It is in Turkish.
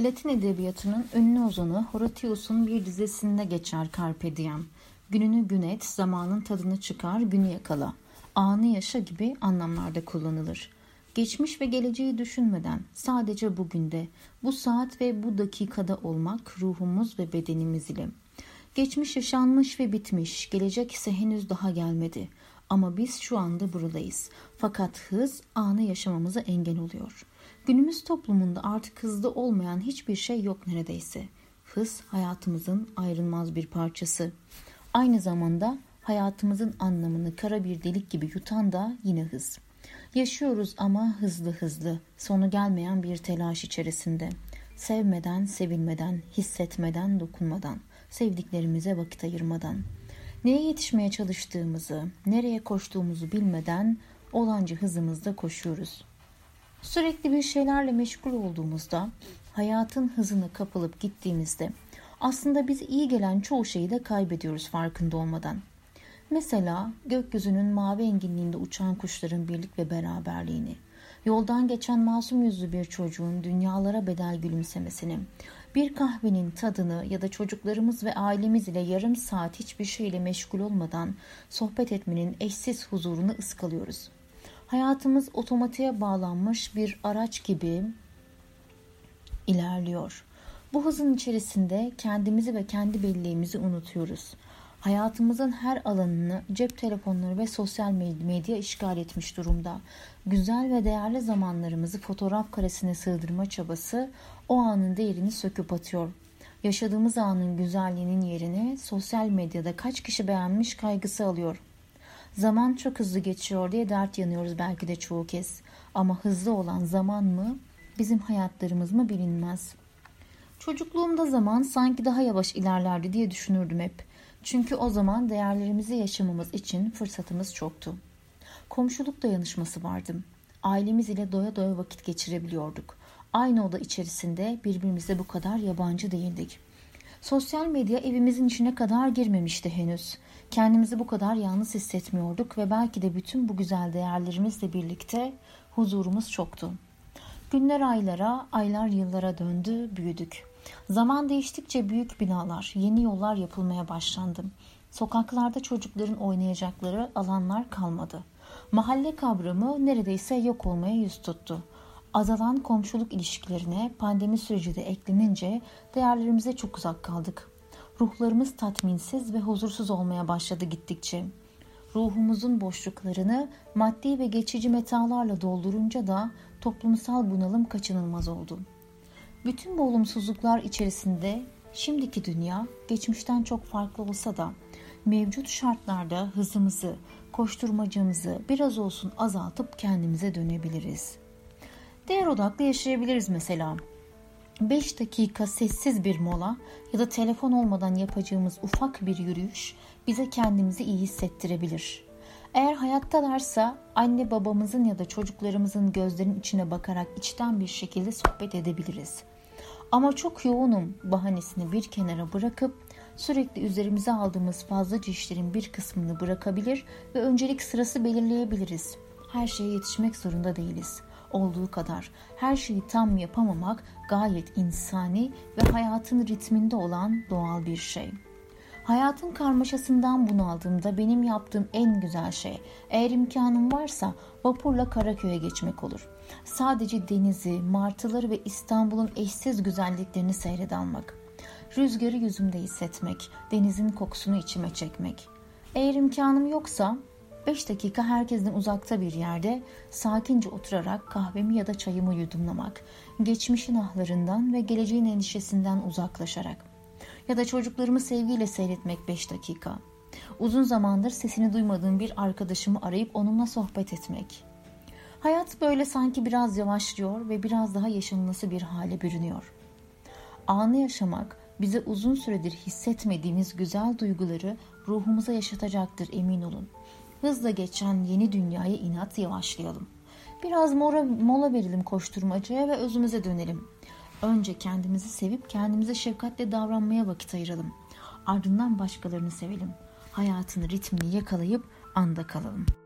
Latin edebiyatının ünlü ozanı Horatius'un bir dizesinde geçer Carpe Diem. Gününü gün et, zamanın tadını çıkar, günü yakala. Anı yaşa gibi anlamlarda kullanılır. Geçmiş ve geleceği düşünmeden sadece bugünde, bu saat ve bu dakikada olmak ruhumuz ve bedenimiz ile. Geçmiş yaşanmış ve bitmiş, gelecek ise henüz daha gelmedi. Ama biz şu anda buradayız. Fakat hız anı yaşamamıza engel oluyor. Günümüz toplumunda artık hızlı olmayan hiçbir şey yok neredeyse. Hız hayatımızın ayrılmaz bir parçası. Aynı zamanda hayatımızın anlamını kara bir delik gibi yutan da yine hız. Yaşıyoruz ama hızlı hızlı, sonu gelmeyen bir telaş içerisinde. Sevmeden, sevilmeden, hissetmeden, dokunmadan, sevdiklerimize vakit ayırmadan. Neye yetişmeye çalıştığımızı, nereye koştuğumuzu bilmeden olanca hızımızda koşuyoruz. Sürekli bir şeylerle meşgul olduğumuzda, hayatın hızını kapılıp gittiğimizde aslında bize iyi gelen çoğu şeyi de kaybediyoruz farkında olmadan. Mesela gökyüzünün mavi enginliğinde uçan kuşların birlik ve beraberliğini, yoldan geçen masum yüzlü bir çocuğun dünyalara bedel gülümsemesini, bir kahvenin tadını ya da çocuklarımız ve ailemiz ile yarım saat hiçbir şeyle meşgul olmadan sohbet etmenin eşsiz huzurunu ıskalıyoruz. Hayatımız otomatiğe bağlanmış bir araç gibi ilerliyor. Bu hızın içerisinde kendimizi ve kendi belleğimizi unutuyoruz. Hayatımızın her alanını cep telefonları ve sosyal medya işgal etmiş durumda. Güzel ve değerli zamanlarımızı fotoğraf karesine sığdırma çabası o anın değerini söküp atıyor. Yaşadığımız anın güzelliğinin yerine sosyal medyada kaç kişi beğenmiş kaygısı alıyor. Zaman çok hızlı geçiyor diye dert yanıyoruz belki de çoğu kez. Ama hızlı olan zaman mı, bizim hayatlarımız mı bilinmez. Çocukluğumda zaman sanki daha yavaş ilerlerdi diye düşünürdüm hep. Çünkü o zaman değerlerimizi yaşamamız için fırsatımız çoktu. Komşuluk dayanışması vardı. Ailemiz ile doya doya vakit geçirebiliyorduk. Aynı oda içerisinde birbirimize bu kadar yabancı değildik. Sosyal medya evimizin içine kadar girmemişti henüz. Kendimizi bu kadar yalnız hissetmiyorduk ve belki de bütün bu güzel değerlerimizle birlikte huzurumuz çoktu. Günler aylara, aylar yıllara döndü, büyüdük. Zaman değiştikçe büyük binalar, yeni yollar yapılmaya başlandı. Sokaklarda çocukların oynayacakları alanlar kalmadı. Mahalle kavramı neredeyse yok olmaya yüz tuttu. Azalan komşuluk ilişkilerine pandemi süreci de eklenince değerlerimize çok uzak kaldık. Ruhlarımız tatminsiz ve huzursuz olmaya başladı gittikçe. Ruhumuzun boşluklarını maddi ve geçici metalarla doldurunca da toplumsal bunalım kaçınılmaz oldu. Bütün bu olumsuzluklar içerisinde şimdiki dünya geçmişten çok farklı olsa da mevcut şartlarda hızımızı, koşturmacamızı biraz olsun azaltıp kendimize dönebiliriz. Değer odaklı yaşayabiliriz mesela. 5 dakika sessiz bir mola ya da telefon olmadan yapacağımız ufak bir yürüyüş bize kendimizi iyi hissettirebilir. Eğer hayattalarsa anne babamızın ya da çocuklarımızın gözlerinin içine bakarak içten bir şekilde sohbet edebiliriz. Ama çok yoğunum bahanesini bir kenara bırakıp sürekli üzerimize aldığımız fazlaca işlerin bir kısmını bırakabilir ve öncelik sırası belirleyebiliriz. Her şeye yetişmek zorunda değiliz. Olduğu kadar her şeyi tam yapamamak gayet insani ve hayatın ritminde olan doğal bir şey. Hayatın karmaşasından bunaldığımda benim yaptığım en güzel şey eğer imkanım varsa vapurla Karaköy'e geçmek olur. Sadece denizi, martıları ve İstanbul'un eşsiz güzelliklerini seyrede almak. Rüzgarı yüzümde hissetmek, denizin kokusunu içime çekmek. Eğer imkanım yoksa 5 dakika herkesten uzakta bir yerde sakince oturarak kahvemi ya da çayımı yudumlamak, geçmişin ahlarından ve geleceğin endişesinden uzaklaşarak ya da çocuklarımı sevgiyle seyretmek 5 dakika. Uzun zamandır sesini duymadığım bir arkadaşımı arayıp onunla sohbet etmek. Hayat böyle sanki biraz yavaşlıyor ve biraz daha yaşanılası bir hale bürünüyor. Anı yaşamak bize uzun süredir hissetmediğimiz güzel duyguları ruhumuza yaşatacaktır emin olun. Hızla geçen yeni dünyaya inat yavaşlayalım. Biraz mola, mola verelim koşturmacaya ve özümüze dönelim. Önce kendimizi sevip kendimize şefkatle davranmaya vakit ayıralım. Ardından başkalarını sevelim. Hayatın ritmini yakalayıp anda kalalım.''